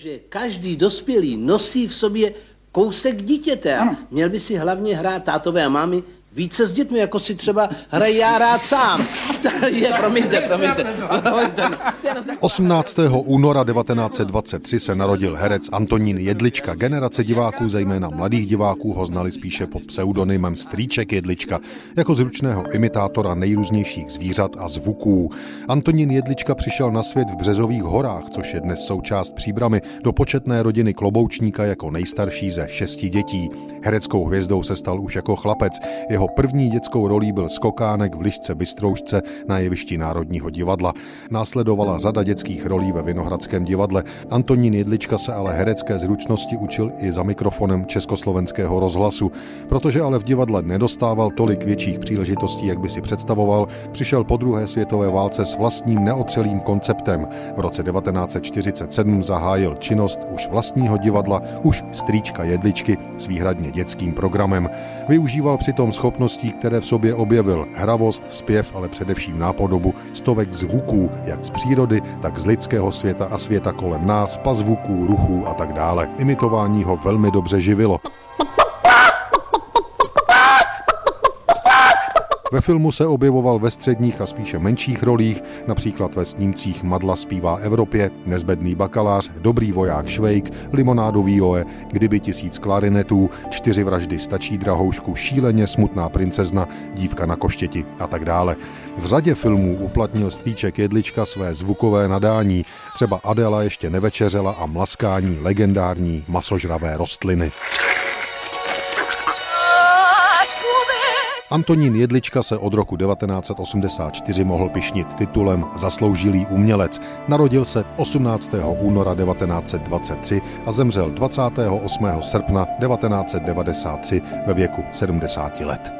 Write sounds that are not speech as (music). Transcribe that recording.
Protože každý dospělý nosí v sobě kousek dítěte. Ano. Měl by si hlavně hrát tátové a mámy více s dětmi, jako si třeba hrají já rád sám. (laughs) je, promiňte, promiňte. 18. února 1923 se narodil herec Antonín Jedlička. Generace diváků, zejména mladých diváků, ho znali spíše pod pseudonymem Strýček Jedlička, jako zručného imitátora nejrůznějších zvířat a zvuků. Antonín Jedlička přišel na svět v Březových horách, což je dnes součást příbramy, do početné rodiny Kloboučníka jako nejstarší ze šesti dětí. Hereckou hvězdou se stal už jako chlapec. Jeho první dětskou rolí byl skokánek v lišce Bystroušce na jevišti Národního divadla. Následovala řada dětských rolí ve Vinohradském divadle. Antonín Jedlička se ale herecké zručnosti učil i za mikrofonem Československého rozhlasu. Protože ale v divadle nedostával tolik větších příležitostí, jak by si představoval, přišel po druhé světové válce s vlastním neotřelým konceptem. V roce 1947 zahájil činnost už vlastního divadla, už strýčka Jedličky s výhradně dětským programem. Využíval přitom schopností, které v sobě objevil. Hravost, zpěv, ale především nápodobu stovek zvuků, jak z přírody, tak z lidského světa a světa kolem nás, pa zvuků, ruchů a tak dále. Imitování ho velmi dobře živilo. Ve filmu se objevoval ve středních a spíše menších rolích, například ve snímcích Madla zpívá Evropě, Nezbedný bakalář, Dobrý voják Švejk, Limonádový oe, Kdyby tisíc klarinetů, Čtyři vraždy stačí drahoušku, Šíleně smutná princezna, Dívka na koštěti a tak dále. V řadě filmů uplatnil strýček Jedlička své zvukové nadání, třeba Adela ještě nevečeřela a mlaskání legendární masožravé rostliny. Antonín Jedlička se od roku 1984 mohl pišnit titulem Zasloužilý umělec. Narodil se 18. února 1923 a zemřel 28. srpna 1993 ve věku 70 let.